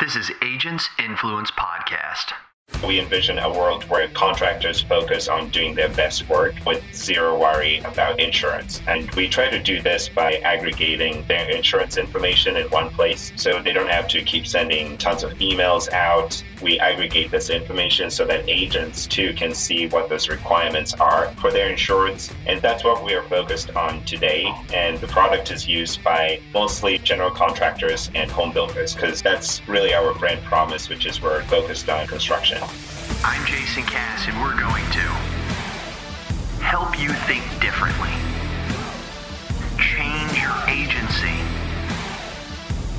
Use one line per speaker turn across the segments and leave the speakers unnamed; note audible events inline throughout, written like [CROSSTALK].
This is Agents Influence Podcast.
We envision a world where contractors focus on doing their best work with zero worry about insurance. And we try to do this by aggregating their insurance information in one place so they don't have to keep sending tons of emails out. We aggregate this information so that agents too can see what those requirements are for their insurance. And that's what we are focused on today. And the product is used by mostly general contractors and home builders because that's really our brand promise, which is we're focused on construction.
I'm Jason Cass, and we're going to help you think differently, change your agency,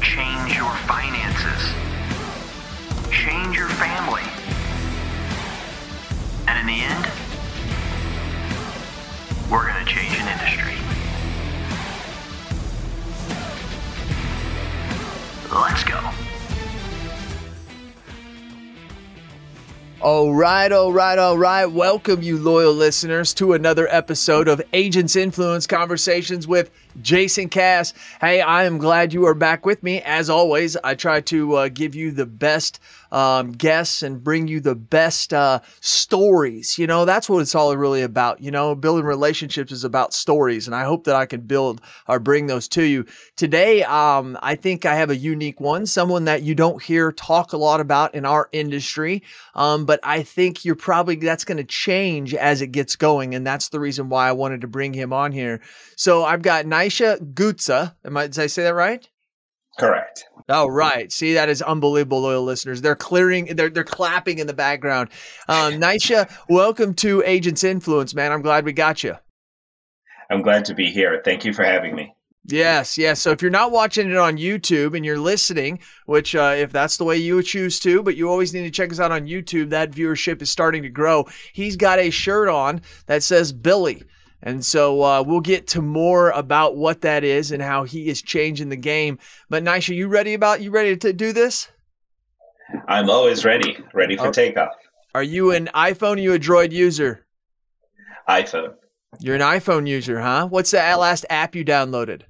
change your finances, change your family, and in the end, we're going to change an industry. Let's go.
All right, all right, all right. Welcome, you loyal listeners, to another episode of Agents Influence Conversations with Jason Cass. Hey, I am glad you are back with me. As always, I try to uh, give you the best um, guests and bring you the best uh, stories. You know, that's what it's all really about. You know, building relationships is about stories, and I hope that I can build or bring those to you. Today, um, I think I have a unique one, someone that you don't hear talk a lot about in our industry, um, but I think you're probably that's going to change as it gets going, and that's the reason why I wanted to bring him on here. So I've got Nyasha Gutsa. Am I, did I say that right?
Correct.
Oh, right. See, that is unbelievable, loyal listeners. They're clearing, they're they're clapping in the background. Um, [LAUGHS] Nyasha, welcome to Agents Influence, man. I'm glad we got you.
I'm glad to be here. Thank you for having me.
Yes, yes. So if you're not watching it on YouTube and you're listening, which uh, if that's the way you choose to, but you always need to check us out on YouTube, that viewership is starting to grow. He's got a shirt on that says Billy. And so uh, we'll get to more about what that is and how he is changing the game. But Nyasha, you ready about you ready to do this?
I'm always ready, ready for
Oh.
takeoff.
Are you an iPhone? Or you a Droid user?
iPhone.
You're an iPhone user, huh? What's the last app you downloaded?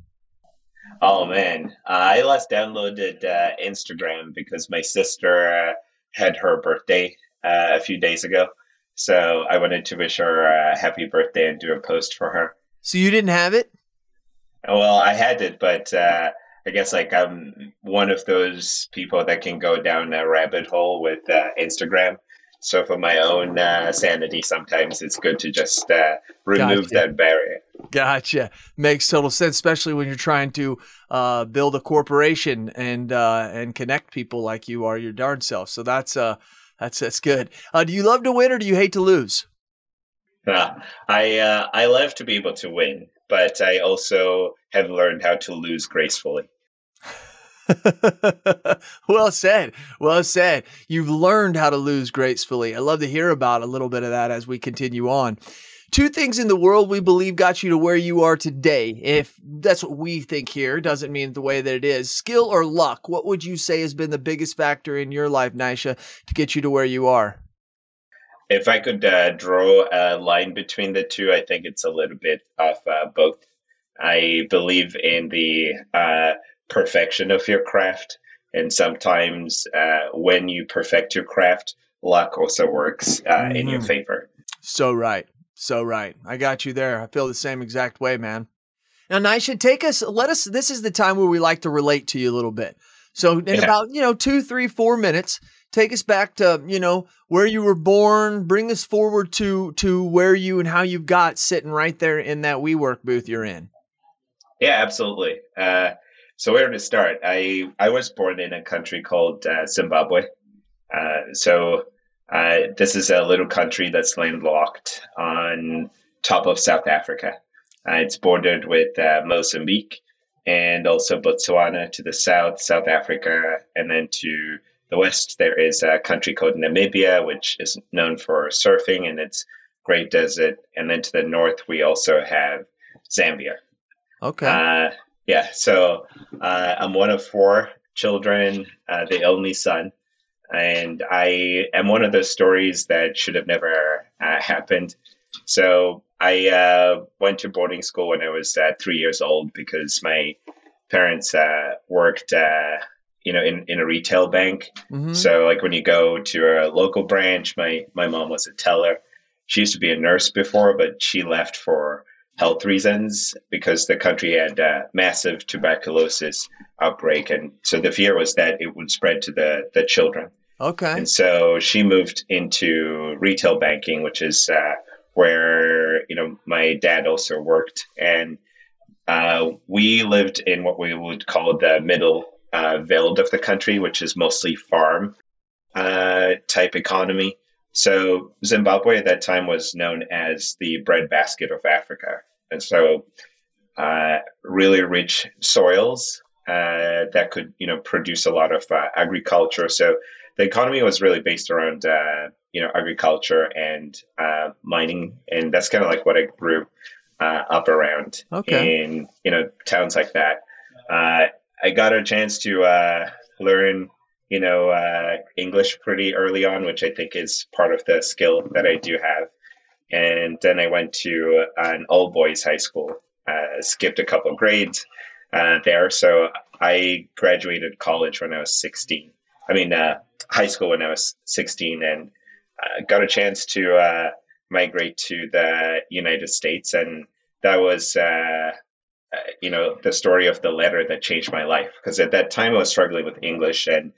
Oh man, uh, I last downloaded uh, Instagram because my sister uh, had her birthday uh, a few days ago. So I wanted to wish her a happy birthday and do a post for her.
So you didn't have it?
Well, I had it, but uh, I guess like I'm one of those people that can go down a rabbit hole with uh, Instagram. So for my own uh, sanity, sometimes it's good to just uh, remove
Gotcha.
that barrier.
Gotcha. Makes total sense, especially when you're trying to uh, build a corporation and uh, and connect people like you are your darn self. So that's uh that's that's good. Uh, do you love to win or do you hate to lose?
Uh, I uh, I love to be able to win, but I also have learned how to lose gracefully. [LAUGHS]
well said. Well said. You've learned how to lose gracefully. I love to hear about a little bit of that as we continue on. Two things in the world we believe got you to where you are today. If that's what we think here, doesn't mean the way that it is. Skill or luck? What would you say has been the biggest factor in your life, Nyasha, to get you to where you are?
If I could uh, draw a line between the two, I think it's a little bit of uh, both. I believe in the uh, perfection of your craft, and sometimes uh, when you perfect your craft, luck also works uh, in your
Mhm.
favor.
So right. So right. I got you there. I feel the same exact way, man. Now, Nyasha, take us, let us, this is the time where we like to relate to you a little bit. So, in
Yeah.
about, you know, two, three, four minutes, take us back to, you know, where you were born, bring us forward to, to where you and how you've got sitting right there in that WeWork booth you're in.
Yeah, absolutely. Uh, so where to start? I I was born in a country called uh, Zimbabwe. Uh, so uh, this is a little country that's landlocked on top of South Africa. Uh, it's bordered with uh, Mozambique and also Botswana to the south, South Africa, and then to the west there is a country called Namibia, which is known for surfing and its great desert. And then to the north we also have Zambia.
Okay.
Uh, yeah, so uh, I'm one of four children, uh, the only son, and I am one of those stories that should have never uh, happened. So I uh, went to boarding school when I was uh, three years old because my parents uh, worked uh, you know, in, in a retail bank. Mm-hmm. So like when you go to a local branch, my my mom was a teller. She used to be a nurse before, but she left for health reasons because the country had a massive tuberculosis outbreak, and so the fear was that it would spread to the the children.
Okay.
And so she moved into retail banking, which is uh, where you know my dad also worked, and uh, we lived in what we would call the middle uh, veld of the country, which is mostly farm uh, type economy. So Zimbabwe at that time was known as the breadbasket of Africa, and so uh, really rich soils uh, that could you know produce a lot of uh, agriculture. So the economy was really based around uh, you know agriculture and uh, mining, and that's kind of like what I grew uh, up around okay. in you know towns like that. I got a chance to learn you know, uh, English pretty early on, which I think is part of the skill that I do have. And then I went to an all boys high school, uh, skipped a couple grades uh, there. So I graduated college when I was 16. I mean, uh, high school when I was 16 and uh, got a chance to uh, migrate to the United States. And that was, you know, the story of the letter that changed my life. Because at that time I was struggling with English and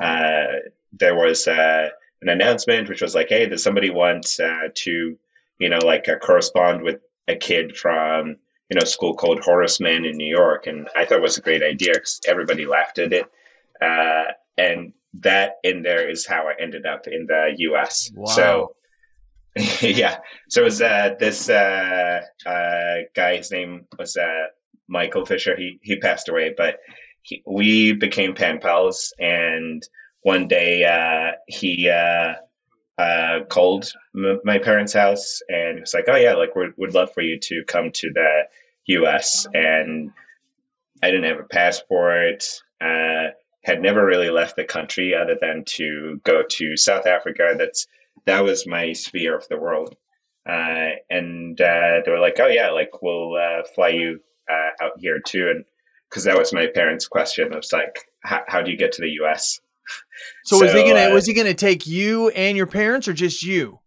uh, there was uh, an announcement which was like, "Hey, does somebody want uh, to, you know, like correspond with a kid from you know school called Horace Mann in New York?" And I thought it was a great idea because everybody laughed at it, and that in there is how I ended up in the U.S. Wow. So. [LAUGHS] yeah. So it was uh, this uh, uh, guy. His name was Michael Fisher. He he passed away, but he, we became pen pals, and one day uh, he uh, uh, called m- my parents' house and he was like, "Oh yeah, like we would love for you to come to the U.S." And I didn't have a passport. Uh, had never really left the country other than to go to South Africa. That's that was my sphere of the world. Uh, and uh, they were like, "Oh yeah, like we'll fly you out here too." And because that was my parents' question. It was like, how, do you get to the U.S.?
So, [LAUGHS] so was he gonna uh, was he gonna take you and your parents, or just you?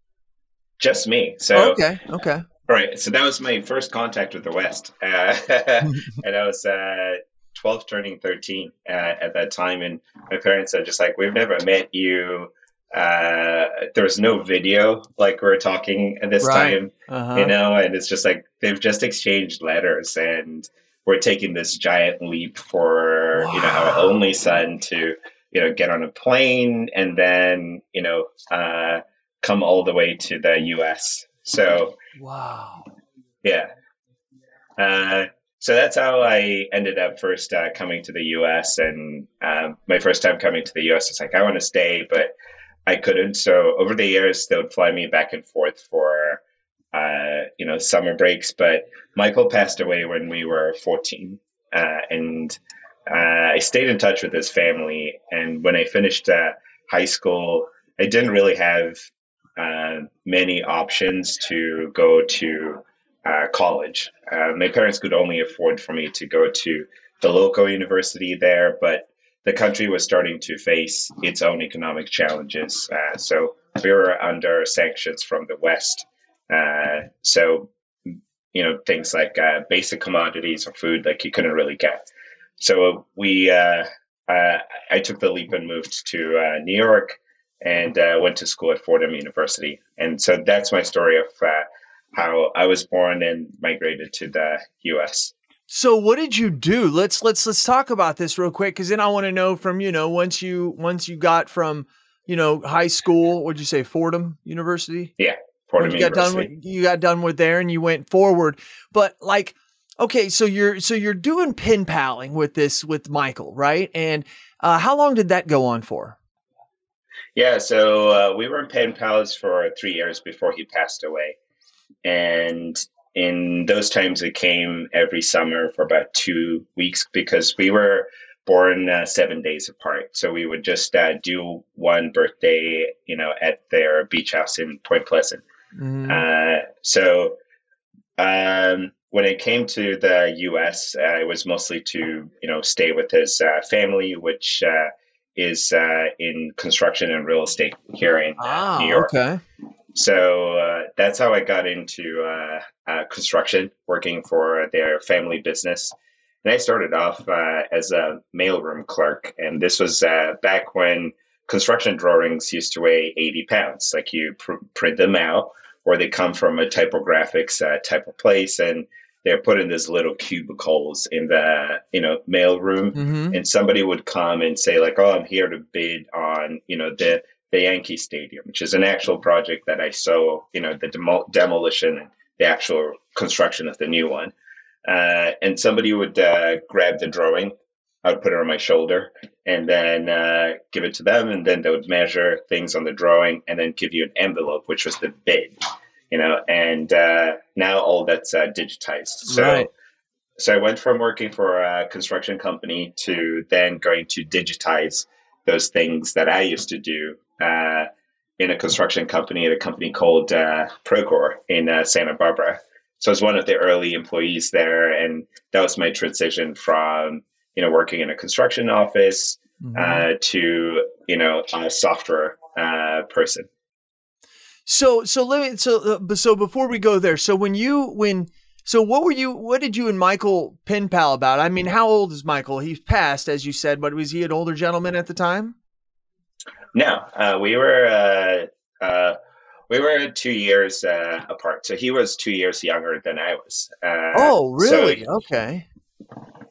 Just me. So
okay, okay.
All right. So that was my first contact with the West, uh, [LAUGHS] [LAUGHS] and I was uh, 12, turning 13 uh, at that time, and my parents are just like, "We've never met you." Uh, there was no video like we're talking at this right. time, uh-huh. you know, and it's just like they've just exchanged letters and we're taking this giant leap for wow. you know our only son to you know get on a plane and then you know uh, come all the way to the U.S. So
wow,
yeah. Uh, so that's how I ended up first uh, coming to the U.S. And um, my first time coming to the U.S. was like I want to stay, but I couldn't. So over the years, they would fly me back and forth for uh, you know, summer breaks. But Michael passed away when we were 14. Uh, and uh, I stayed in touch with his family. And when I finished uh, high school, I didn't really have uh, many options to go to uh, college. my parents could only afford for me to go to the local university there, but the country was starting to face its own economic challenges. so we were under sanctions from the West. Uh, so, you know, things like uh, basic commodities or food, like you couldn't really get. So we, uh, uh I took the leap and moved to uh, New York and uh, went to school at Fordham University. And so that's my story of how I was born and migrated to the U.S.
So what did you do? Let's let's let's talk about this real quick because then I want to know from you know once you once you got from you know high school. What'd you say, Fordham University?
Yeah,
you got done with you got done with there and you went forward. But like, okay, so you're so you're doing pen paling with this with Michael, right? And uh, how long did that go on for?
Yeah, so uh, we were in pen pals for three years before he passed away, and in those times it came every summer for about two weeks because we were born uh, seven days apart. So we would just uh, do one birthday, you know, at their beach house in Point Pleasant. Mm-hmm. Uh, so um, when it came to the U.S., uh, it was mostly to you know stay with his uh, family, which uh, is uh, in construction and real estate here in
Ah,
New York.
okay.
So uh, that's how I got into construction, working for their family business. And I started off as a mailroom clerk, and this was back when construction drawings used to weigh 80 pounds. Like you pr- print them out, or they come from a typographics uh, type of place, and they're put in these little cubicles in the you know mail room,
hmm
and somebody would come and say like, "Oh, I'm here to bid on you know the the Yankee Stadium," which is an actual project that I saw you know the demo- demolition and the actual construction of the new one. Uh, and somebody would uh, grab the drawing, I would put it on my shoulder, and then uh, give it to them, and then they would measure things on the drawing, and then give you an envelope, which was the bid you know, and uh, now all that's uh, digitized. So,
Right.
so I went from working for a construction company to then going to digitize those things that I used to do uh, in a construction company at a company called uh, Procore in uh, Santa Barbara. So I was one of the early employees there, and that was my transition from you know working in a construction office
Mhm.
uh, to you know a software uh, person.
So so let me so but so before we go there, so when you when so what were you what did you and Michael pen pal about? I mean, how old is Michael? He's passed, as you said, but was he an older gentleman at the time?
No, uh, we were uh, uh, we were two years uh, apart. So he was two years younger than I was. Uh,
Oh,
so-
really? okay.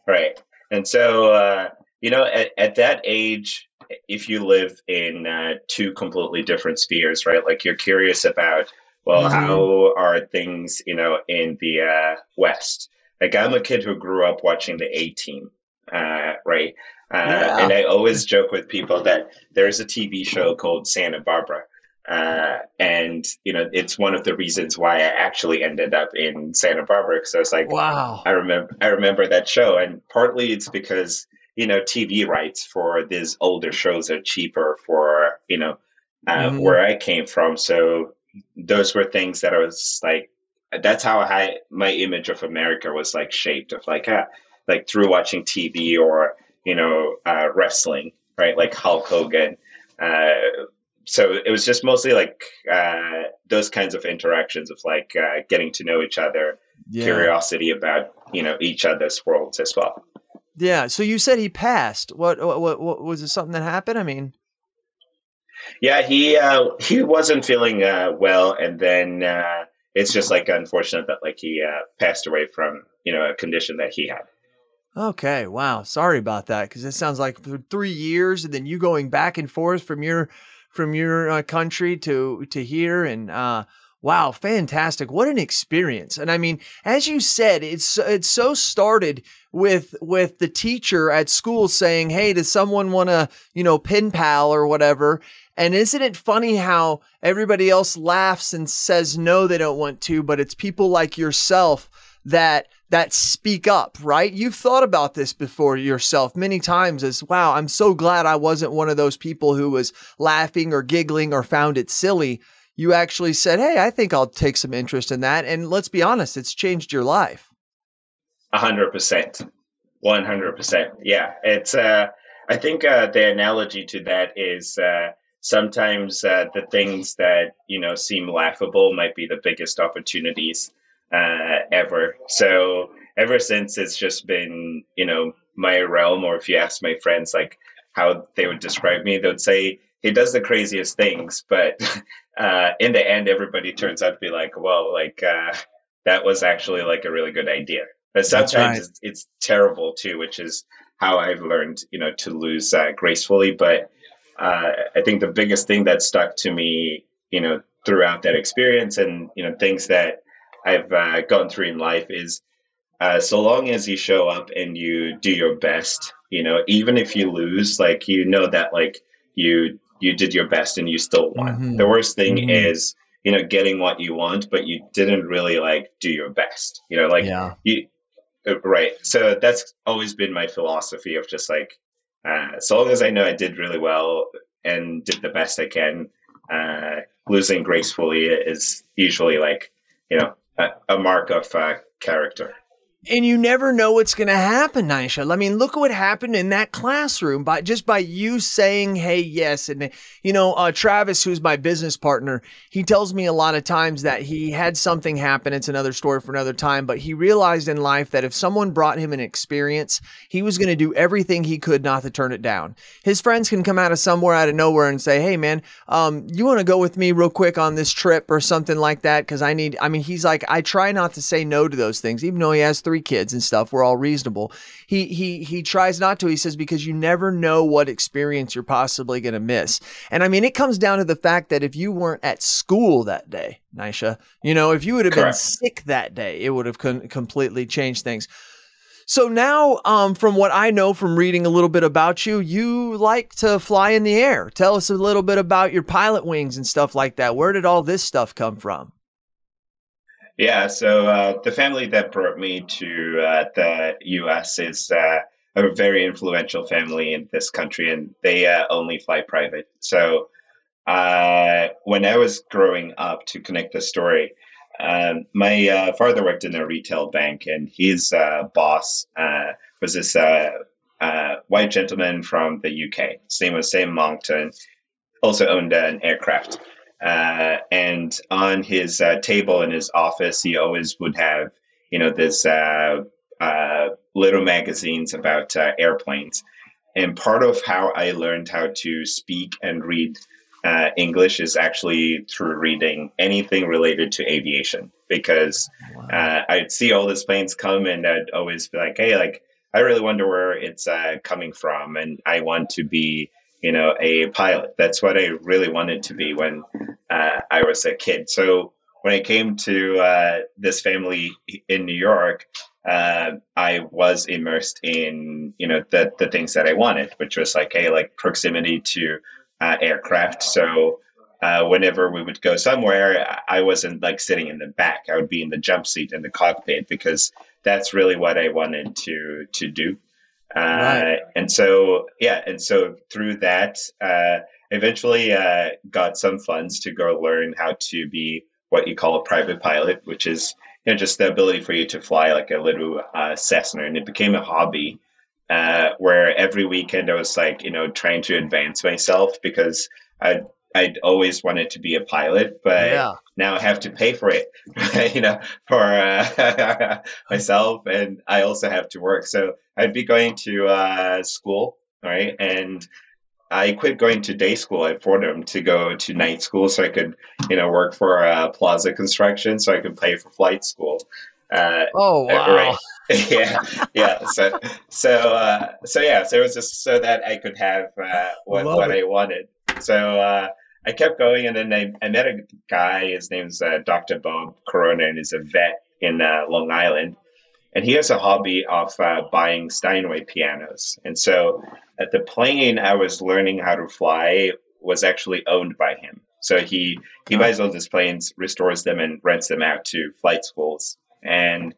right. And so uh, you know, at, at that age, if you live in uh, two completely different spheres, right? Like you're curious about, well,
Mhm.
how are things, you know, in the uh, West? Like I'm a kid who grew up watching the A Team, uh, right? Uh,
Yeah.
And I always joke with people that there's a TV show called Santa Barbara. Uh, and you know, it's one of the reasons why I actually ended up in Santa Barbara because I was like,
Wow.
I remember I remember that show, and partly it's because you know TV rights for these older shows are cheaper for you know uh,
Mhm.
where I came from. So those were things that I was like, that's how I my image of America was like shaped of like ah, like through watching TV or you know uh, wrestling, right? Like Hulk Hogan. Uh, so it was just mostly like uh, those kinds of interactions of like uh, getting to know each other
Yeah.
curiosity about you know each other's worlds as well.
Yeah. So you said he passed. What, what what what was it something that happened? I mean,
Yeah, he uh, he wasn't feeling uh, well, and then uh, it's just like unfortunate that like he uh, passed away from you know a condition that he had.
Okay. Wow. Sorry about that cuz it sounds like for 3 years and then you going back and forth from your from your uh, country to to here and uh wow, fantastic. What an experience. And I mean, as you said, it's it's so started with with the teacher at school saying, "Hey, does someone want to, you know, pen pal or whatever?" And isn't it funny how everybody else laughs and says no, they don't want to, but it's people like yourself that that speak up, right? You've thought about this before yourself many times as, wow, I'm so glad I wasn't one of those people who was laughing or giggling or found it silly. You actually said, hey, I think I'll take some interest in that. And let's be honest, it's changed your life.
A hundred percent, one hundred percent. Yeah, it's. Uh, I think uh, the analogy to that is uh, sometimes uh, the things that you know seem laughable might be the biggest opportunities uh, ever. So ever since it's just been you know my realm, or if you ask my friends like how they would describe me, they would say he does the craziest things, but [LAUGHS] uh, in the end, everybody turns out to be like, well, like uh, that was actually like a really good idea. But sometimes
right.
it's, it's terrible too, which is how I've learned, you know, to lose uh, gracefully. But uh, I think the biggest thing that stuck to me, you know, throughout that experience and you know things that I've uh, gone through in life is uh, so long as you show up and you do your best, you know, even if you lose, like you know that like you you did your best and you still won.
Mhm.
The worst thing
Mhm.
is you know getting what you want, but you didn't really like do your best. You know, like
yeah.
you uh, right. So that's always been my philosophy of just like uh, so long as I know I did really well and did the best I can, uh, losing gracefully is usually like you know a, mark of uh, character
and you never know what's going to happen, Nyasha. I mean, look what happened in that classroom by just by you saying, "Hey, yes." And you know, uh, Travis, who's my business partner, he tells me a lot of times that he had something happen. It's another story for another time, but he realized in life that if someone brought him an experience, he was going to do everything he could not to turn it down. His friends can come out of somewhere out of nowhere and say, "Hey, man, um, you want to go with me real quick on this trip or something like that?" Because I need. I mean, he's like, I try not to say no to those things, even though he has three three kids and stuff. We're all reasonable. He he he tries not to. He says because you never know what experience you're possibly going to miss. And I mean, it comes down to the fact that if you weren't at school that day, Nyasha, you know, if you would have been sick that day, it would have con- completely changed things. So now, um, from what I know from reading a little bit about you, you like to fly in the air. Tell us a little bit about your pilot wings and stuff like that. Where did all this stuff come from?
Yeah, so uh, the family that brought me to uh, the U.S. is uh, a very influential family in this country, and they uh, only fly private. So uh, when I was growing up, to connect the story, um, my uh, father worked in a retail bank, and his boss was this white gentleman from the UK. His name was Sam Monkton. Also owned an aircraft. Uh, and on his uh, table in his office, he always would have, you know, this uh, uh little magazines about uh, airplanes. And part of how I learned how to speak and read uh, English is actually through reading anything related to aviation, because wow. I'd see all these planes come, and I'd always be like, "Hey, like." I really wonder where it's coming from, and I want to be you know, a pilot. That's what I really wanted to be when uh, I was a kid. So when I came to uh, this family in New York, uh, I was immersed in, you know, the, the things that I wanted, which was like, hey, like proximity to uh, aircraft. So uh, whenever we would go somewhere, I wasn't like sitting in the back. I would be in the jump seat in the cockpit because that's really what I wanted to to do. Right. Uh, and so, yeah, and so through that, uh, eventually uh, got some funds to go learn how to be what you call a private pilot, which is you know just the ability for you to fly like a little uh, Cessna, and it became a hobby. Uh, where every weekend I was like, you know, trying to advance myself because I I'd always wanted to be a pilot, but yeah. Now I have to pay for it, [LAUGHS] you know, for uh, [LAUGHS] myself, and I also have to work. So I'd be going to uh, school, right, and I quit going to day school at Fordham to go to night school, so I could, you know, work for uh, Plaza Construction, so I could pay for flight school.
Uh, oh uh, wow! Right. [LAUGHS]
yeah, yeah. So, so, uh, so yeah. So it was just so that I could have uh, what, what I wanted. So uh, I kept going, and then I, I met a guy. His name's uh, Dr. Bob Corona, and he's a vet in uh, Long Island. And he has a hobby of uh, buying Steinway pianos. And so, at the plane I was learning how to fly was actually owned by him. So he he buys all these planes, restores them, and rents them out to flight schools. And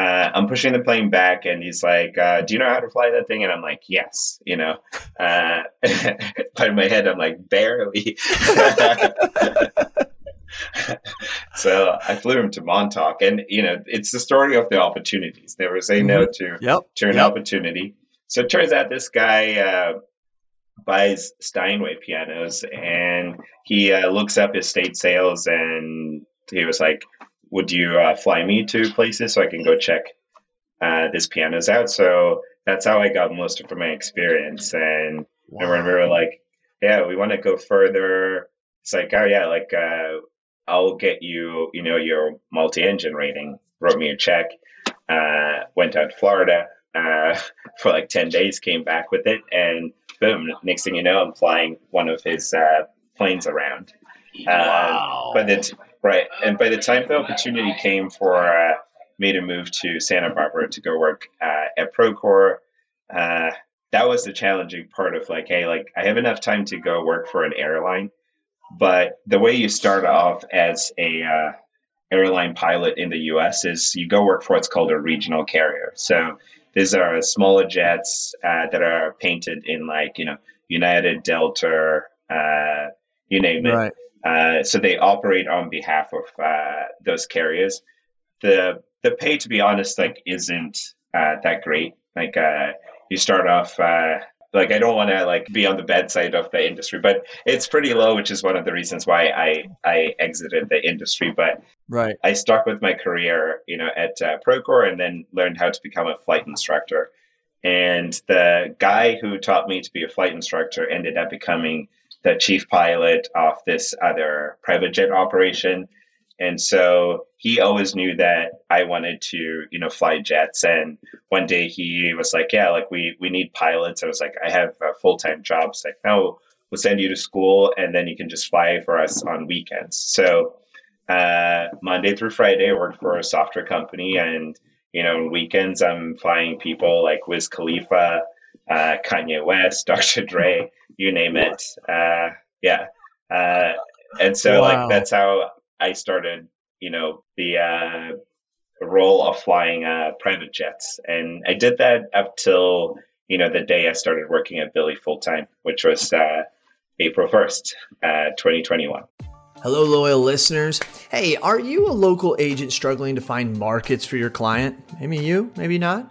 uh, I'm pushing the plane back, and he's like, uh, "Do you know how to fly that thing?" And I'm like, "Yes," you know. Uh, [LAUGHS] but in my head, I'm like, "Barely." [LAUGHS] so I flew him to Montauk, and you know, it's the story of the opportunities. Never say mm-hmm. no to
yep.
to an
yep.
opportunity. So it turns out this guy uh, buys Steinway pianos, and he uh, looks up estate sales, and he was like would you uh, fly me to places so I can go check uh, this pianos out? So that's how I got most of my experience. And wow. we were like, yeah, we want to go further, it's like, oh yeah, like uh, I'll get you, you know, your multi-engine rating. Wrote me a check. Uh, went out to Florida uh, [LAUGHS] for like ten days. Came back with it, and boom! Next thing you know, I'm flying one of his uh, planes around.
Wow.
but it's Right. And by the time the opportunity came for uh, me to move to Santa Barbara to go work uh, at Procore, uh, that was the challenging part of like, hey, like I have enough time to go work for an airline, but the way you start off as a uh, airline pilot in the U.S. is you go work for what's called a regional carrier. So these are smaller jets uh, that are painted in like you know United, Delta, uh, you name it. Right. Uh, so they operate on behalf of uh, those carriers. the the pay, to be honest, like isn't uh, that great. Like uh, you start off uh, like I don't want to like be on the bad side of the industry, but it's pretty low, which is one of the reasons why I I exited the industry. But
right,
I stuck with my career, you know, at uh, Procore, and then learned how to become a flight instructor. And the guy who taught me to be a flight instructor ended up becoming the chief pilot of this other private jet operation. And so he always knew that I wanted to, you know, fly jets. And one day he was like, "Yeah, like we we need pilots." I was like, "I have a full time job." It's like, "No, we'll send you to school, and then you can just fly for us on weekends." So uh, Monday through Friday, I worked for a software company, and you know, on weekends I'm flying people like Wiz Khalifa, uh, Kanye West, [LAUGHS] Dr. Dre, you name it. Uh, yeah. Uh, and so wow. like that's how I started, you know, the uh, role of flying uh, private jets, and I did that up till you know the day I started working at Billy full time, which was uh, April first, uh, twenty twenty one.
Hello, loyal listeners. Hey, are you a local agent struggling to find markets for your client? Maybe you, maybe not.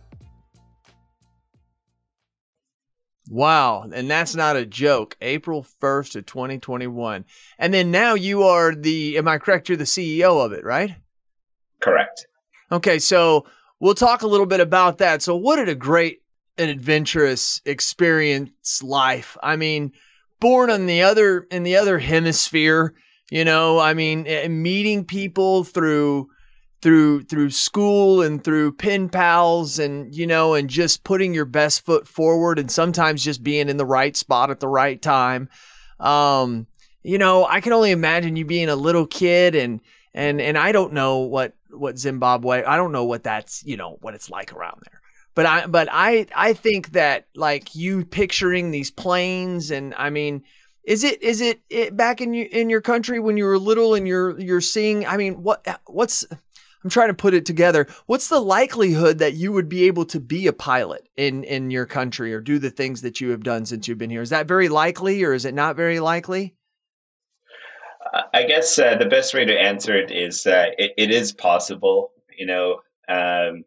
Wow, and that's not a joke. April 1st of 2021. And then now you are the am I correct you're the CEO of it, right?
Correct.
Okay, so we'll talk a little bit about that. So what a great and adventurous experience life. I mean, born on the other in the other hemisphere, you know, I mean, eh, meeting people through through through school and through pen pals and you know and just putting your best foot forward and sometimes just being in the right spot at the right time. Um you know i can only imagine you being a little kid and and and i don't know what what zimbabwe i don't know what that's you know what it's like around there. But i but i i think that like you picturing these planes and i mean is it is it, it back in you in your country when you were little and you're you're seeing i mean what what's I'm trying to put it together. What's the likelihood that you would be able to be a pilot in in your country or do the things that you have done since you've been here? Is that very likely or is it not very likely?
I guess uh, the best way to answer it is uh, it, it is possible. You know, um,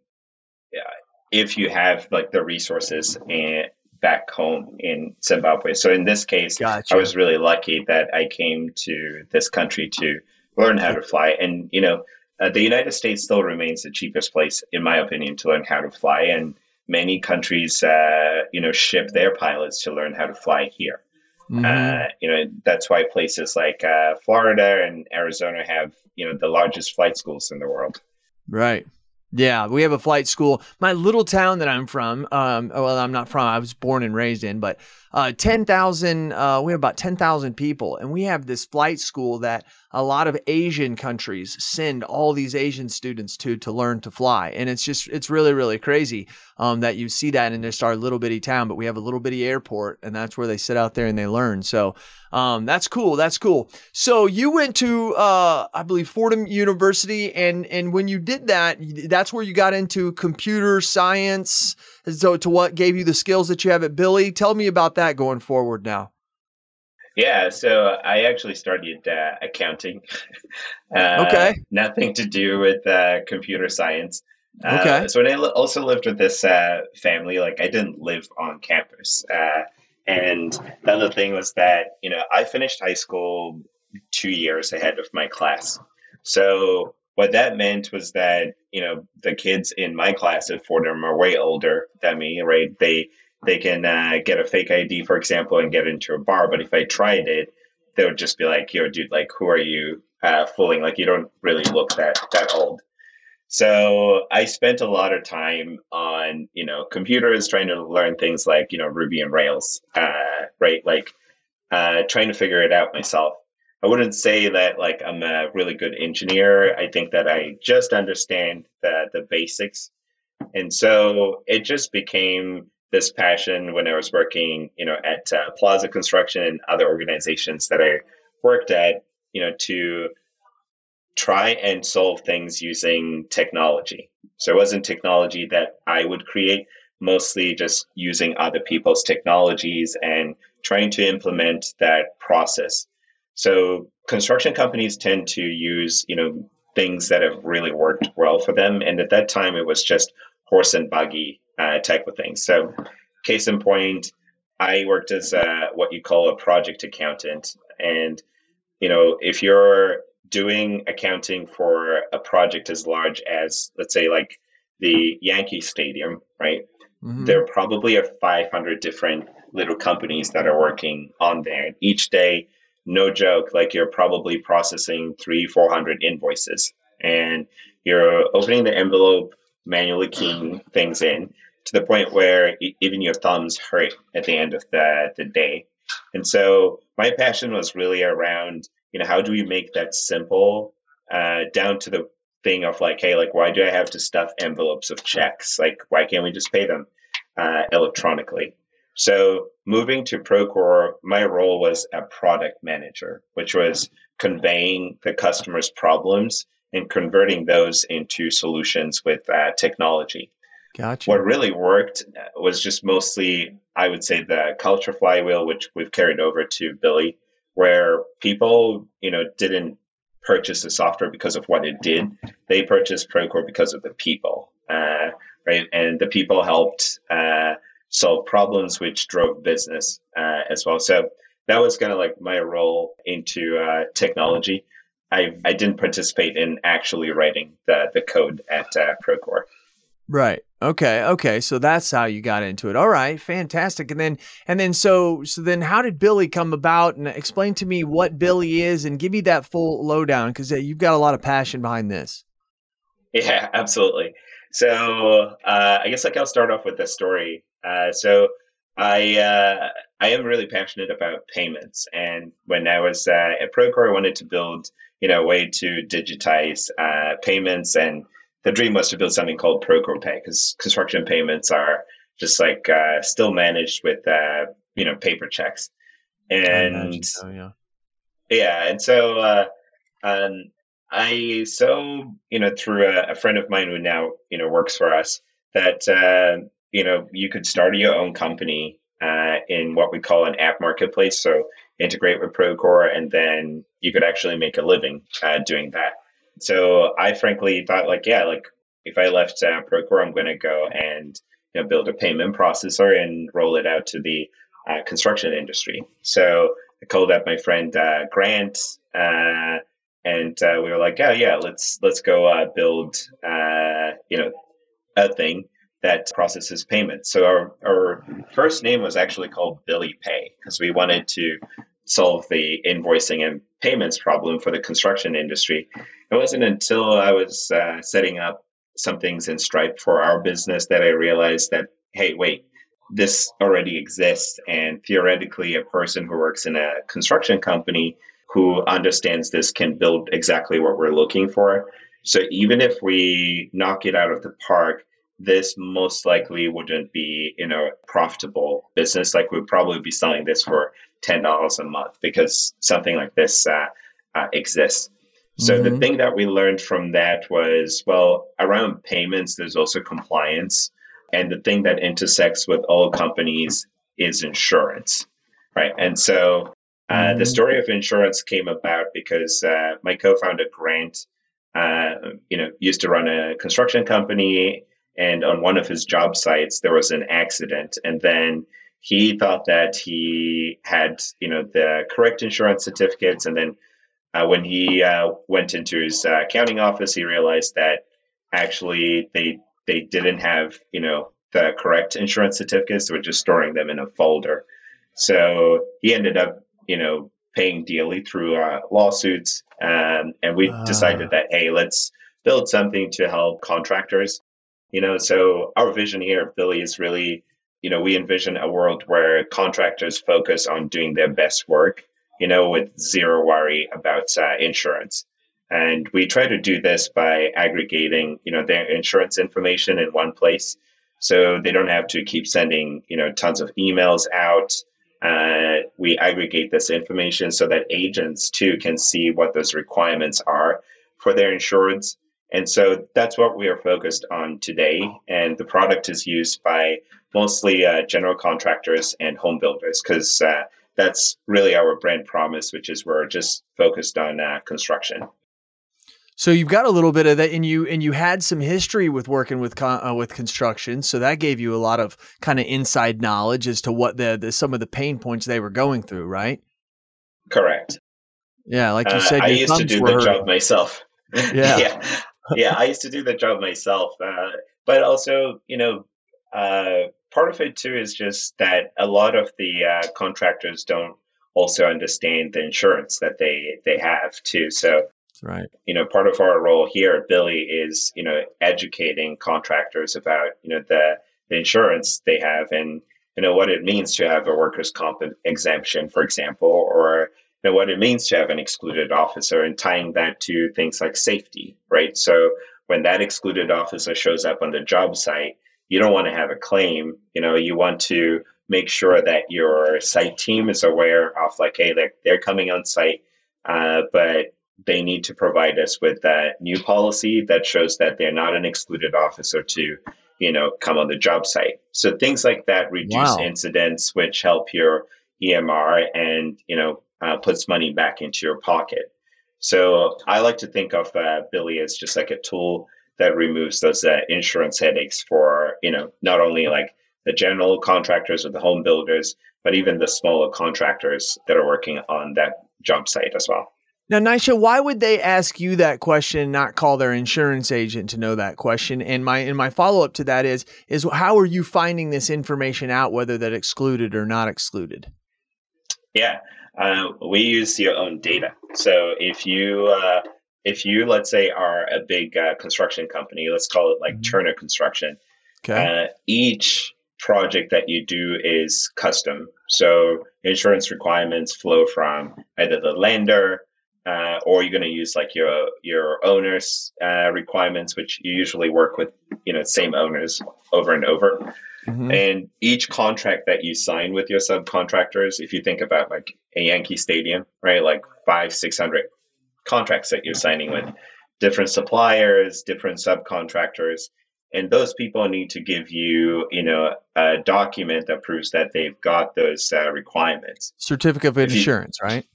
if you have like the resources and back home in Zimbabwe. So in this case, gotcha. I was really lucky that I came to this country to learn how to fly. And you know, uh, the United States still remains the cheapest place, in my opinion, to learn how to fly, and many countries, uh, you know, ship their pilots to learn how to fly here. Mm-hmm. Uh, you know, that's why places like uh, Florida and Arizona have, you know, the largest flight schools in the world.
Right. Yeah, we have a flight school. My little town that I'm from, um, well, I'm not from, I was born and raised in, but uh, 10,000, uh, we have about 10,000 people, and we have this flight school that a lot of Asian countries send all these Asian students to to learn to fly, and it's just it's really really crazy um, that you see that in just our little bitty town. But we have a little bitty airport, and that's where they sit out there and they learn. So um, that's cool. That's cool. So you went to uh, I believe Fordham University, and and when you did that, that's where you got into computer science. So to what gave you the skills that you have at Billy? Tell me about that going forward now.
Yeah, so I actually started uh, accounting. [LAUGHS] uh,
okay.
Nothing to do with uh, computer science.
Uh, okay.
So I also lived with this uh, family. Like I didn't live on campus, uh, and the other thing was that you know I finished high school two years ahead of my class. So what that meant was that you know the kids in my class at Fordham are way older than me, right? They they can uh, get a fake ID, for example, and get into a bar. But if I tried it, they would just be like, "Yo, dude, like, who are you uh, fooling? Like, you don't really look that that old." So I spent a lot of time on you know computers, trying to learn things like you know Ruby on Rails, uh, right? Like uh, trying to figure it out myself. I wouldn't say that like I'm a really good engineer. I think that I just understand the the basics, and so it just became this passion when I was working, you know, at uh, Plaza Construction and other organizations that I worked at, you know, to try and solve things using technology. So it wasn't technology that I would create, mostly just using other people's technologies and trying to implement that process. So construction companies tend to use, you know, things that have really worked well for them. And at that time, it was just horse and buggy uh, type of thing. So, case in point, I worked as a, what you call a project accountant. And, you know, if you're doing accounting for a project as large as, let's say, like the Yankee Stadium, right? Mm-hmm. There probably are 500 different little companies that are working on there. Each day, no joke, like you're probably processing three, 400 invoices and you're opening the envelope, manually keying things in to the point where even your thumbs hurt at the end of the, the day. And so my passion was really around, you know, how do we make that simple uh, down to the thing of like, hey, like, why do I have to stuff envelopes of checks? Like, why can't we just pay them uh, electronically? So moving to Procore, my role was a product manager, which was conveying the customer's problems and converting those into solutions with uh, technology.
Gotcha.
What really worked was just mostly, I would say, the culture flywheel, which we've carried over to Billy, where people, you know, didn't purchase the software because of what it did. They purchased Procore because of the people, uh, right? And the people helped uh, solve problems, which drove business uh, as well. So that was kind of like my role into uh, technology. I, I didn't participate in actually writing the, the code at uh, Procore.
Right. Okay. Okay. So that's how you got into it. All right. Fantastic. And then, and then, so, so then how did Billy come about and explain to me what Billy is and give me that full lowdown because you've got a lot of passion behind this. [LAUGHS]
Yeah, absolutely. So, uh, I guess like I'll start off with the story. Uh, so I, uh, I am really passionate about payments. And when I was uh, at Procore, I wanted to build, you know, a way to digitize uh, payments. And the dream was to build something called Procore Pay because construction payments are just like uh, still managed with uh, you know paper checks, and
so, yeah,
yeah, and so uh, um, I so you know through a, a, friend of mine who now you know works for us that uh, you know you could start your own company uh, in what we call an app marketplace, so integrate with Procore, and then you could actually make a living uh, doing that. So I frankly thought like, yeah, like if I left uh, Procore, I'm going to go and you know, build a payment processor and roll it out to the uh, construction industry. So I called up my friend uh, Grant, uh, and uh, we were like, yeah, yeah, let's let's go uh, build uh, you know a thing that processes payments. So our our first name was actually called Billy Pay because we wanted to solve the invoicing and payments problem for the construction industry. It wasn't until I was uh, setting up some things in Stripe for our business that I realized that, hey, wait, this already exists. And theoretically, a person who works in a construction company who understands this can build exactly what we're looking for. So even if we knock it out of the park, this most likely wouldn't be you know profitable business. Like we'd probably be selling this for $10 a month because something like this uh, uh, exists. So mm-hmm. the thing that we learned from that was well around payments there's also compliance. And the thing that intersects with all companies is insurance right? And so uh, mm-hmm. the story of insurance came about because uh, my co-founder grant uh, you know used to run a construction company and on one of his job sites there was an accident. And then he thought that he had you know the correct insurance certificates. And then uh, when he uh, went into his uh, accounting office he realized that actually they they didn't have you know the correct insurance certificates. They were just storing them in a folder. So he ended up you know paying dearly through uh, lawsuits. Um, and we decided that hey let's build something to help contractors you know, so our vision here at Billy is really, you know, we envision a world where contractors focus on doing their best work, you know, with zero worry about uh, insurance. And we try to do this by aggregating, you know, their insurance information in one place. So they don't have to keep sending, you know, tons of emails out. Uh, we aggregate this information so that agents too can see what those requirements are for their insurance. And so that's what we are focused on today. And the product is used by mostly uh, general contractors and home builders because uh, that's really our brand promise, which is we're just focused on uh, construction.
So you've got a little bit of that, and you and you had some history with working with con, uh, with construction, so that gave you a lot of kind of inside knowledge as to what the, the some of the pain points they were going through, right?
Correct.
Yeah, like you uh, said,
I used to do the hurting. job myself. [LAUGHS]
Yeah,
yeah, yeah. I used to do the job myself, uh, but also, you know, uh, part of it too is just that a lot of the uh, contractors don't also understand the insurance that they they have too. So
Right.
You know, part of our role here at Billy is, you know, educating contractors about, you know, the, the insurance they have and, you know, what it means to have a workers' comp exemption, for example, or know, what it means to have an excluded officer and tying that to things like safety, right? So when that excluded officer shows up on the job site, you don't want to have a claim. You know, you want to make sure that your site team is aware of like, hey, they're, they're coming on site, uh, but they need to provide us with that new policy that shows that they're not an excluded officer to, you know, come on the job site. So things like that reduce wow. incidents, which help your EMR and, you know, uh, puts money back into your pocket. So I like to think of uh, Billy as just like a tool that removes those uh, insurance headaches for, you know, not only like the general contractors or the home builders, but even the smaller contractors that are working on that job site as well.
Now, Nyasha, why would they ask you that question, and not call their insurance agent to know that question? And my and my follow up to that is is how are you finding this information out, whether that excluded or not excluded?
Yeah, uh, we use your own data. So if you uh, if you let's say are a big uh, construction company, let's call it like mm-hmm. Turner Construction.
Okay.
Uh, each project that you do is custom. So insurance requirements flow from either the lender uh, or you're going to use like your your owners uh, requirements, which you usually work with you know same owners over and over. Mm-hmm. And each contract that you sign with your subcontractors, if you think about like a Yankee Stadium, right, like five six hundred contracts that you're signing with different suppliers, different subcontractors, and those people need to give you you know a document that proves that they've got those uh, requirements.
Certificate of insurance, you, right?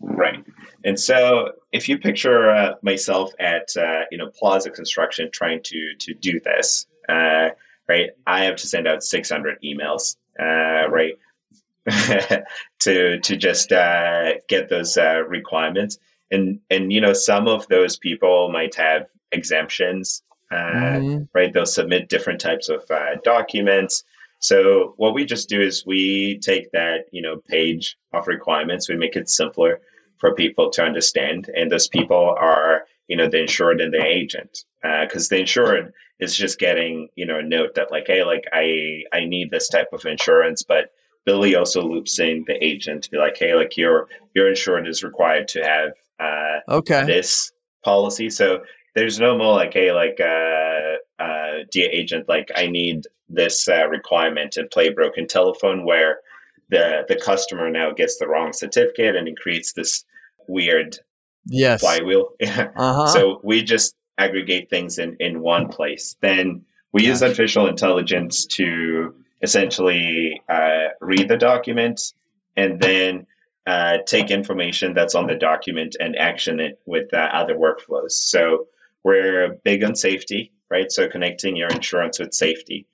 Right. And so if you picture uh, myself at uh, you know Plaza Construction trying to to do this, uh, right? I have to send out 600 emails, uh, right? [LAUGHS] to to just uh, get those uh, requirements, and and you know some of those people might have exemptions, mm-hmm. right? They'll submit different types of documents. So what we just do is we take that, you know, page of requirements, we make it simpler for people to understand, and those people are, you know, the insured and the agent, because uh, the insured is just getting, you know, a note that like, hey, like I I need this type of insurance, but Billy also loops in the agent to be like, hey, like your your insurance is required to have uh,
okay
this policy, so there's no more like, hey, like uh, uh, dear agent, like I need this uh, requirement and play broken telephone where the the customer now gets the wrong certificate and it creates this weird
yes
flywheel. [LAUGHS]
uh-huh.
So we just aggregate things in in one place. Then we use artificial intelligence to essentially uh, read the document and then uh, take information that's on the document and action it with uh, other workflows. So we're big on safety, right? So connecting your insurance with safety.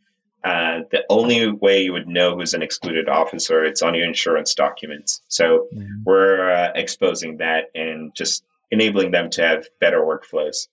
Uh, the only way you would know who's an excluded officer it's on your insurance documents so mm-hmm. we're uh, exposing that and just enabling them to have better workflows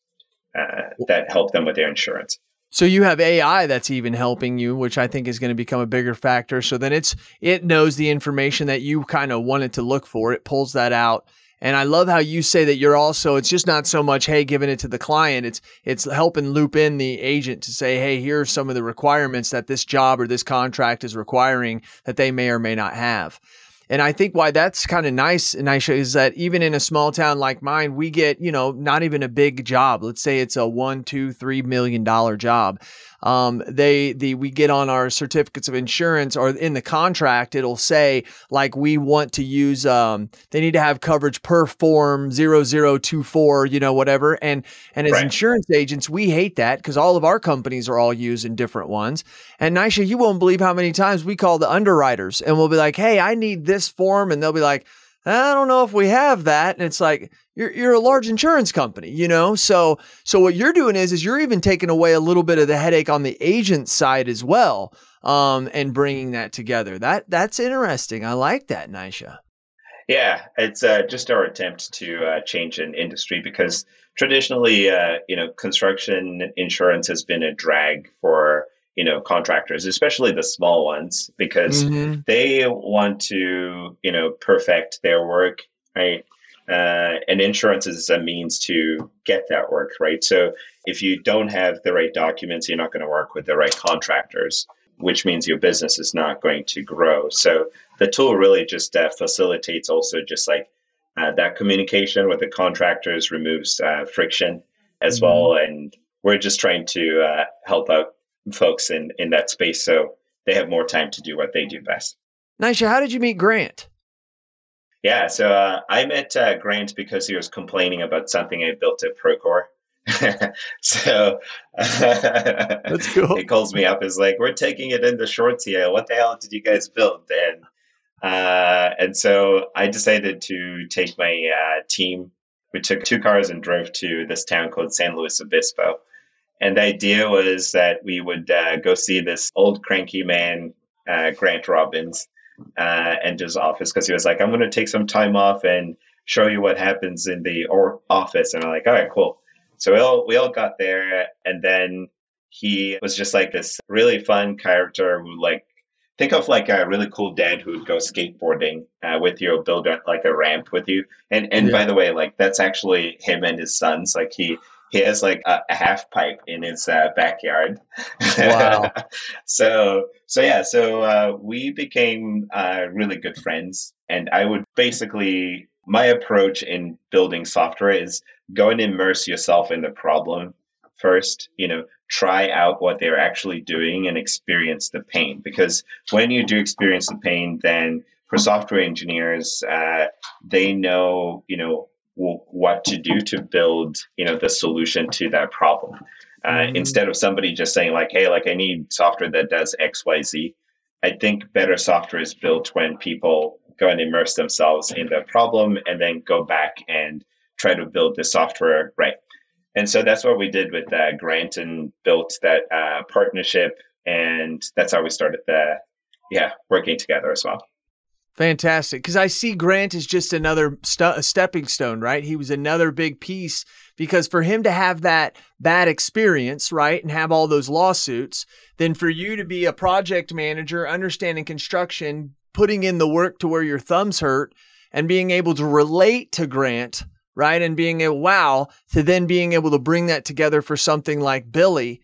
uh, that help them with their insurance
so you have AI that's even helping you, which I think is going to become a bigger factor. So then it's it knows the information that you kind of wanted to look for. It pulls that out and I love how you say that you're also it's just not so much hey giving it to the client it's it's helping loop in the agent to say hey here are some of the requirements that this job or this contract is requiring that they may or may not have. And I think why that's kind of nice, Nyasha, is that even in a small town like mine, we get, you know, not even a big job. Let's say it's a one, two, three million dollar job um, they the we get on our certificates of insurance or in the contract it'll say like we want to use um, they need to have coverage per form 0024 you know whatever and and as right. insurance agents we hate that because all of our companies are all using different ones and Nyasha you won't believe how many times we call the underwriters and we'll be like hey I need this form and they'll be like I don't know if we have that. And it's like, you're, you're a large insurance company, you know? So, so what you're doing is, is you're even taking away a little bit of the headache on the agent side as well. Um, and bringing that together. That that's interesting. I like that, Nyasha.
Yeah, it's uh, just our attempt to uh, change an industry because traditionally, uh, you know, construction insurance has been a drag for you know contractors especially the small ones because mm-hmm. they want to you know perfect their work right uh, and insurance is a means to get that work right so if you don't have the right documents you're not going to work with the right contractors which means your business is not going to grow so the tool really just uh, facilitates also just like uh, that communication with the contractors removes uh, friction as mm-hmm. well and we're just trying to uh, help out folks in in that space so they have more time to do what they do best.
Nyasha, how did you meet Grant?
Yeah, so uh, I met uh, Grant because he was complaining about something I built at Procore. [LAUGHS] so [LAUGHS] that's cool. he calls me up. Is like, "We're taking it into shorts here. What the hell did you guys build?" And uh, and so I decided to take my uh, team. We took two cars and drove to this town called San Luis Obispo. And the idea was that we would uh, go see this old cranky man, uh, Grant Robbins, uh, and his office because he was like, I'm going to take some time off and show you what happens in the or- office. And I'm like, all right, cool. So we all, we all got there. And then he was just like this really fun character who, like, think of like a really cool dad who would go skateboarding uh, with you, build like a ramp with you. And and yeah. by the way, like that's actually him and his sons. Like he he has like a, a half pipe in his uh, backyard. Wow. [LAUGHS] so so yeah, so uh, we became uh, really good friends, and I would basically my approach in building software is go and immerse yourself in the problem first. You know, try out what they're actually doing and experience the pain because when you do experience the pain, then for software engineers, uh, they know you know what to do to build you know the solution to that problem. Uh, mm-hmm. instead of somebody just saying like hey like i need software that does xyz i think better software is built when people go and immerse themselves in the problem and then go back and try to build the software right. And so that's what we did with uh, grant and built that uh, partnership and that's how we started the yeah working together as well
Fantastic. Because I see Grant as just another st- stepping stone, right? He was another big piece because for him to have that bad experience, right, and have all those lawsuits, then for you to be a project manager, understanding construction, putting in the work to where your thumbs hurt, and being able to relate to Grant, right, and being a wow, to then being able to bring that together for something like Billy.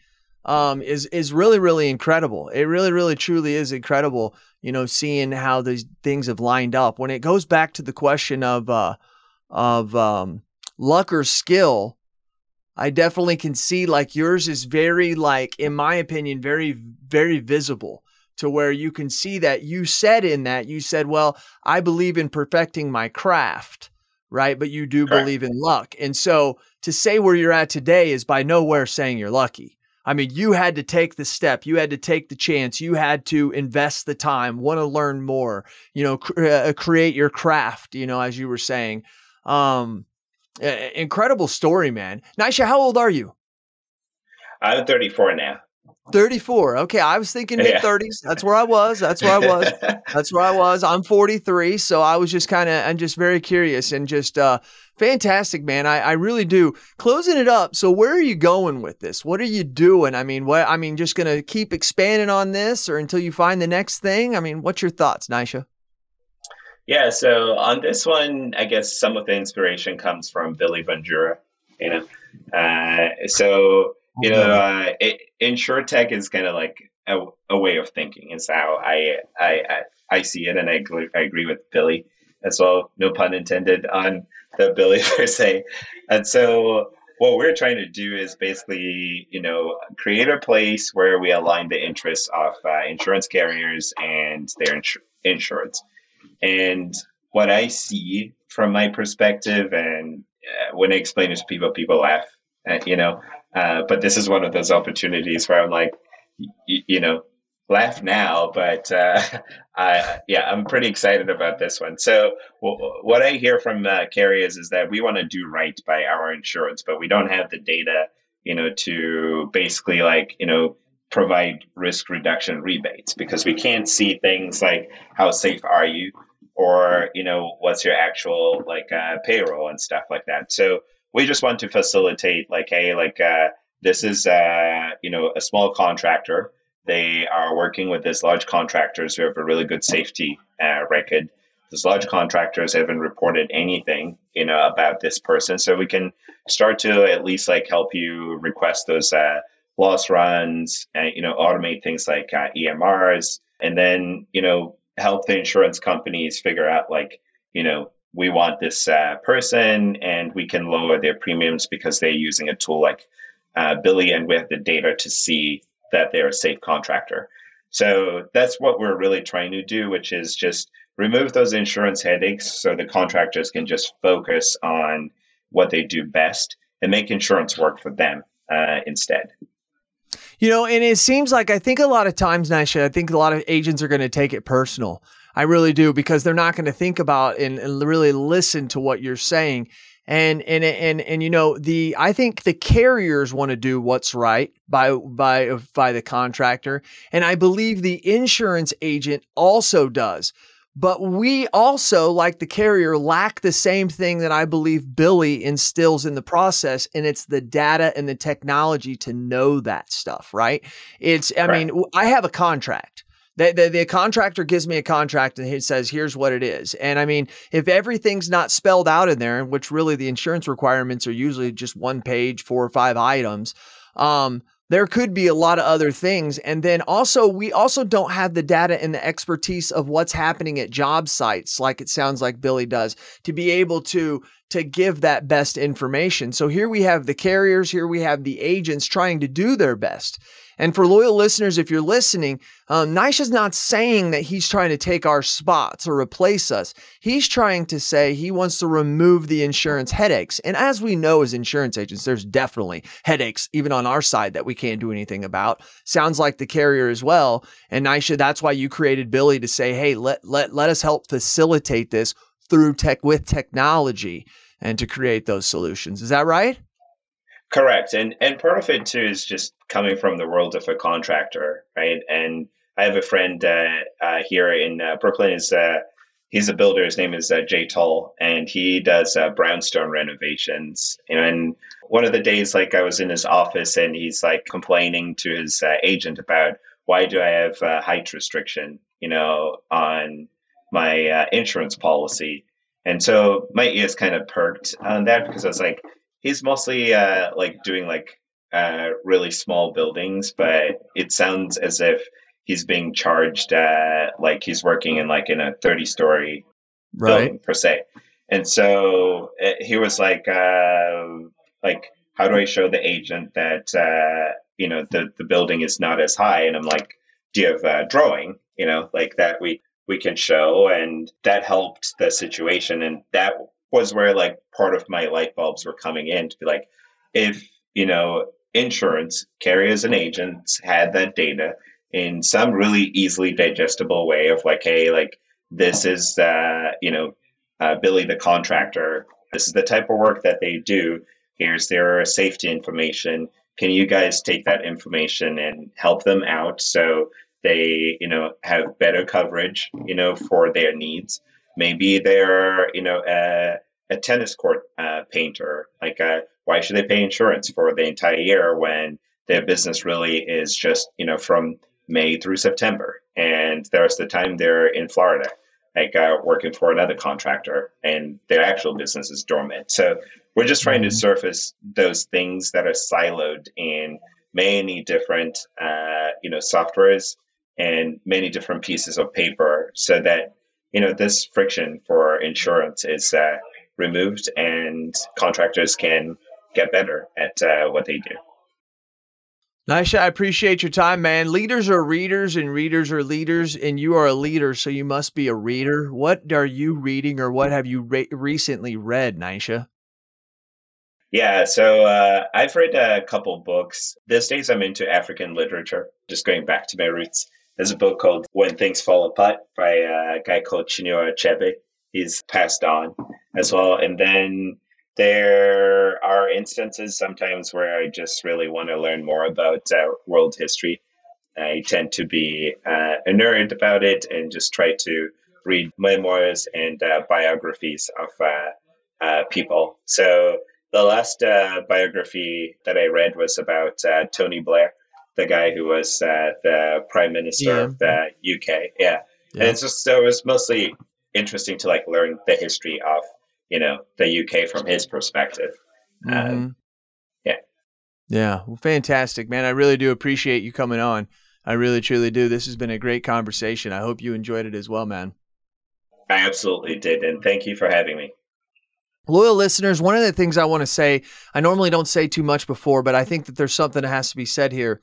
Um, is is really really incredible. It really really truly is incredible you know, seeing how these things have lined up. When it goes back to the question of uh, of um, luck or skill, I definitely can see like yours is very like, in my opinion, very very visible to where you can see that you said in that you said, well, I believe in perfecting my craft, right? But you do Correct. believe in luck, and so to say where you're at today is by nowhere saying you're lucky. I mean, you had to take the step, you had to take the chance, you had to invest the time, want to learn more, you know, cr- uh, create your craft, you know, as you were saying. Um, incredible story, man. Nyasha, how old are you?
I'm 34 now.
34. Okay. I was thinking mid 30s. That's where I was. That's where I was. [LAUGHS] That's where I was. I'm 43. So I was just kind of, I'm just very curious and just, uh, fantastic, man. I, I really do. Closing it up. So where are you going with this? What are you doing? I mean, what, I mean, just going to keep expanding on this or until you find the next thing? I mean, what's your thoughts, Nyasha?
Yeah. So on this one, I guess some of the inspiration comes from Billy Bandura, you know, uh, so, you know, uh, it, InsurTech is kind of like a, a way of thinking. Is how I I I, I see it, and I agree, I agree with Billy as well. No pun intended on the Billy [LAUGHS] per se. And so what we're trying to do is basically, you know, create a place where we align the interests of uh, insurance carriers and their insur- insurance. And what I see from my perspective, and uh, when I explain it to people, people laugh, uh, you know. Uh, but this is one of those opportunities where I'm like, y- you know, laugh now, but uh, [LAUGHS] I, yeah, I'm pretty excited about this one. So, w- what I hear from uh, carriers is that we want to do right by our insurance, but we don't have the data, you know, to basically like, you know, provide risk reduction rebates because we can't see things like how safe are you or you know what's your actual like uh, payroll and stuff like that so we just want to facilitate like hey like uh, this is uh, you know a small contractor they are working with these large contractors who have a really good safety uh, record. These large contractors haven't reported anything, you know, about this person, so we can start to at least like help you request those uh, loss runs, and you know, automate things like uh, EMRs, and then you know, help the insurance companies figure out like, you know, we want this uh, person, and we can lower their premiums because they're using a tool like uh, Billy, and we have the data to see that they're a safe contractor. So that's what we're really trying to do, which is just remove those insurance headaches so the contractors can just focus on what they do best and make insurance work for them uh, instead.
You know, and it seems like I think a lot of times, Nyasha, I think a lot of agents are going to take it personal. I really do because they're not going to think about and, and really listen to what you're saying and and and and you know the I think the carriers want to do what's right by by by the contractor and I believe the insurance agent also does but we also like the carrier lack the same thing that I believe Billy instills in the process and it's the data and the technology to know that stuff right it's I right. mean I have a contract the, the, the, contractor gives me a contract and he says, here's what it is. And I mean, if everything's not spelled out in there, which really the insurance requirements are usually just one page, four or five items, um, there could be a lot of other things. And then also, we also don't have the data and the expertise of what's happening at job sites, like it sounds like Billy does, to be able to to give that best information. So here we have the carriers, here we have the agents trying to do their best. And for loyal listeners, if you're listening, um, Nyasha's not saying that he's trying to take our spots or replace us. He's trying to say he wants to remove the insurance headaches. And as we know as insurance agents, there's definitely headaches even on our side that we can't do anything about. Sounds like the carrier as well. And Nyasha, that's why you created Billy to say, hey, let let let us help facilitate this through tech with technology and to create those solutions. Is that right?
Correct. And and part of it too is just coming from the world of a contractor, right? And I have a friend uh, uh, here in uh, Brooklyn. Is uh, he's a builder. His name is uh, Jay Toll, and he does uh, brownstone renovations. And one of the days, like I was in his office, and he's like complaining to his agent about why do I have height restriction, you know, on my insurance policy. And so my ears kind of perked on that because I was like, he's mostly uh, like doing like uh, really small buildings, but it sounds as if he's being charged uh, like he's working in like in a 30 story right. building per se. And so uh, he was like, uh, like, how do I show the agent that uh, you know the the building is not as high? And I'm like, do you have a drawing? You know, like that we we can show, and that helped the situation, and that was where like part of my light bulbs were coming in to be like, if you know insurance carriers and agents had that data in some really easily digestible way of like, hey, like this is uh, you know uh, Billy the contractor. This is the type of work that they do. Here's their safety information. Can you guys take that information and help them out so they, you know, have better coverage, you know, for their needs? Maybe they're, you know, a, a tennis court uh, painter. Like, uh, why should they pay insurance for the entire year when their business really is just, you know, from May through September? And there's the time they're in Florida, like uh, working for another contractor, and their actual business is dormant. So we're just trying to mm-hmm. surface those things that are siloed in many different, uh, you know, softwares and many different pieces of paper so that, you know, this friction for insurance is uh, removed and contractors can get better at uh, what they do.
Nyasha, I appreciate your time, man. Leaders are readers and readers are leaders, and you are a leader, so you must be a reader. What are you reading or what have you re- recently read, Nyasha?
Yeah, so uh, I've read a couple books. These days I'm into African literature, just going back to my roots. There's a book called When Things Fall Apart by a guy called Chinua Achebe. He's passed on as well. And then there are instances sometimes where I just really want to learn more about uh, world history. I tend to be uh, a nerd about it and just try to read memoirs and uh, biographies of uh, uh, people. So the last uh, biography that I read was about Tony Blair, the guy who was the prime minister yeah. of the UK. Yeah. yeah. And it's just so it was mostly interesting to like learn the history of you know the UK from his perspective. Um, mm-hmm. Um, yeah,
yeah, well, fantastic, man. I really do appreciate you coming on. I really, truly do. This has been a great conversation. I hope you enjoyed it as well, man.
I absolutely did, and thank you for having me.
Loyal listeners, one of the things I want to say, I normally don't say too much before, but I think that there's something that has to be said here.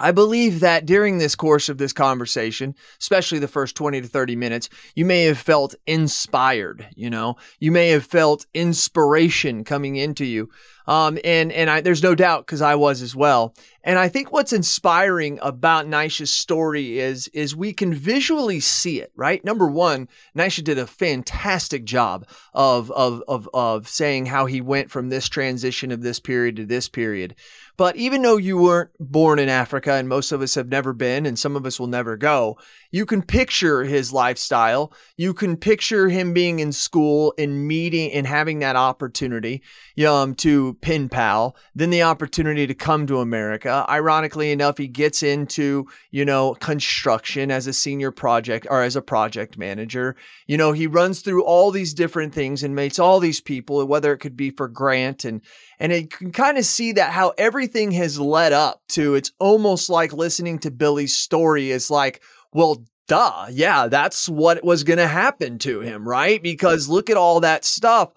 I believe that during this course of this conversation, especially the first 20 to 30 minutes, you may have felt inspired, you know, you may have felt inspiration coming into you. Um, and and I, there's no doubt because I was as well. And I think what's inspiring about Nyasha's story is is we can visually see it, right? Number one, Nyasha did a fantastic job of of of of saying how he went from this transition of this period to this period. But even though you weren't born in Africa, and most of us have never been, and some of us will never go, you can picture his lifestyle. You can picture him being in school and meeting and having that opportunity um, to pen pal, then the opportunity to come to America. Ironically enough, he gets into, you know, construction as a senior project or as a project manager. You know, he runs through all these different things and meets all these people, whether it could be for grant and and it can kind of see that how everything has led up to it's almost like listening to Billy's story is like, well, duh. Yeah, that's what was going to happen to him, right? Because look at all that stuff.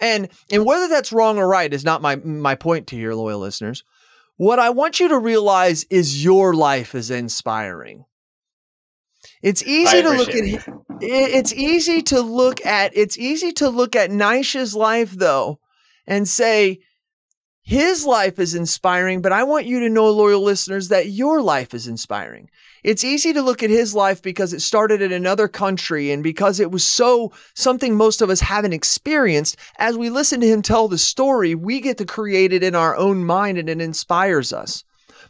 And and whether that's wrong or right is not my my point to your loyal listeners. What I want you to realize is your life is inspiring. It's easy to look at it's easy to look at it's easy to look at Nyasha's life though and say his life is inspiring, but I want you to know, loyal listeners, that your life is inspiring. It's easy to look at his life because it started in another country and because it was so something most of us haven't experienced. As we listen to him tell the story, we get to create it in our own mind and it inspires us.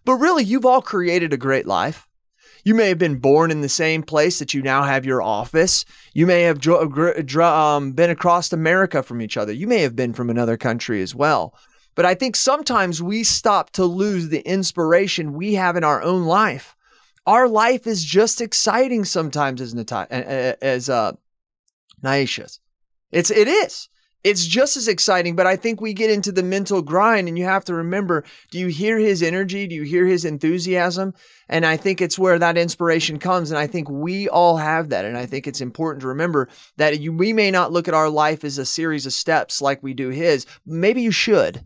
But really, you've all created a great life. You may have been born in the same place that you now have your office. You may have um, been across America from each other. You may have been from another country as well. But I think sometimes we stop to lose the inspiration we have in our own life. Our life is just exciting sometimes as Nati- as uh Nyasha's. It's it is. It's just as exciting, but I think we get into the mental grind and you have to remember, do you hear his energy? Do you hear his enthusiasm? And I think it's where that inspiration comes. And I think we all have that. And I think it's important to remember that you, we may not look at our life as a series of steps like we do his. Maybe you should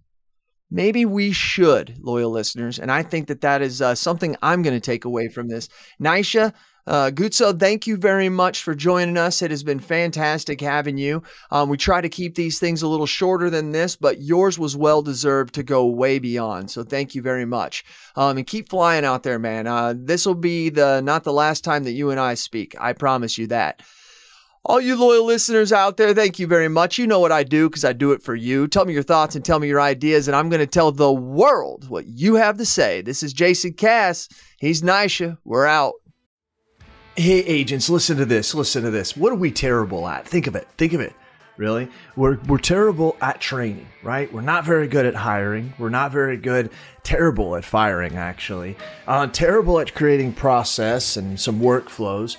maybe we should, loyal listeners. And I think that that is uh, something I'm going to take away from this. Nyasha, uh, Gutsa, thank you very much for joining us. It has been fantastic having you. Um, we try to keep these things a little shorter than this, but yours was well deserved to go way beyond. So thank you very much. Um, and keep flying out there, man. Uh, this will be the not the last time that you and I speak. I promise you that. All you loyal listeners out there, thank you very much. You know what I do because I do it for you. Tell me your thoughts and tell me your ideas, and I'm going to tell the world what you have to say. This is Jason Cass. He's Nyasha. We're out. Hey, agents, listen to this. Listen to this. What are we terrible at? Think of it. Think of it. really. We're, we're terrible at training, right? We're not very good at hiring. We're not very good, terrible at firing, actually. Uh, terrible at creating process and some workflows.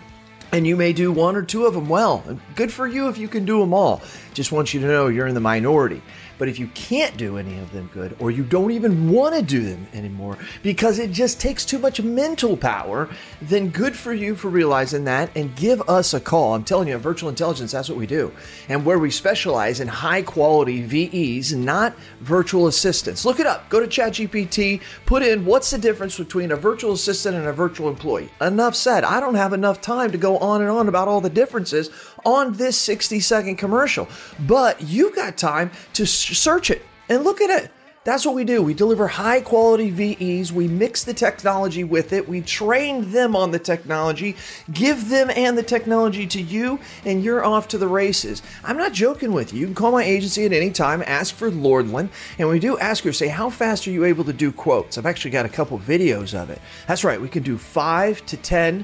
And you may do one or two of them well. Good for you if you can do them all. Just want you to know you're in the minority. But if you can't do any of them good, or you don't even want to do them anymore because it just takes too much mental power, then good for you for realizing that and give us a call. I'm telling you, virtual intelligence, that's what we do. And where we specialize in high quality VEs, not virtual assistants. Look it up. Go to ChatGPT, put in what's the difference between a virtual assistant and a virtual employee. Enough said. I don't have enough time to go on and on about all the differences on this 60 second commercial, but you've got time to search it and look at it. That's what we do. We deliver high quality VEs. We mix the technology with it. We train them on the technology, give them and the technology to you, and you're off to the races. I'm not joking with you. You can call my agency at any time, ask for Lordland, and we do ask her, say, how fast are you able to do quotes? I've actually got a couple videos of it. That's right. We can do five to 10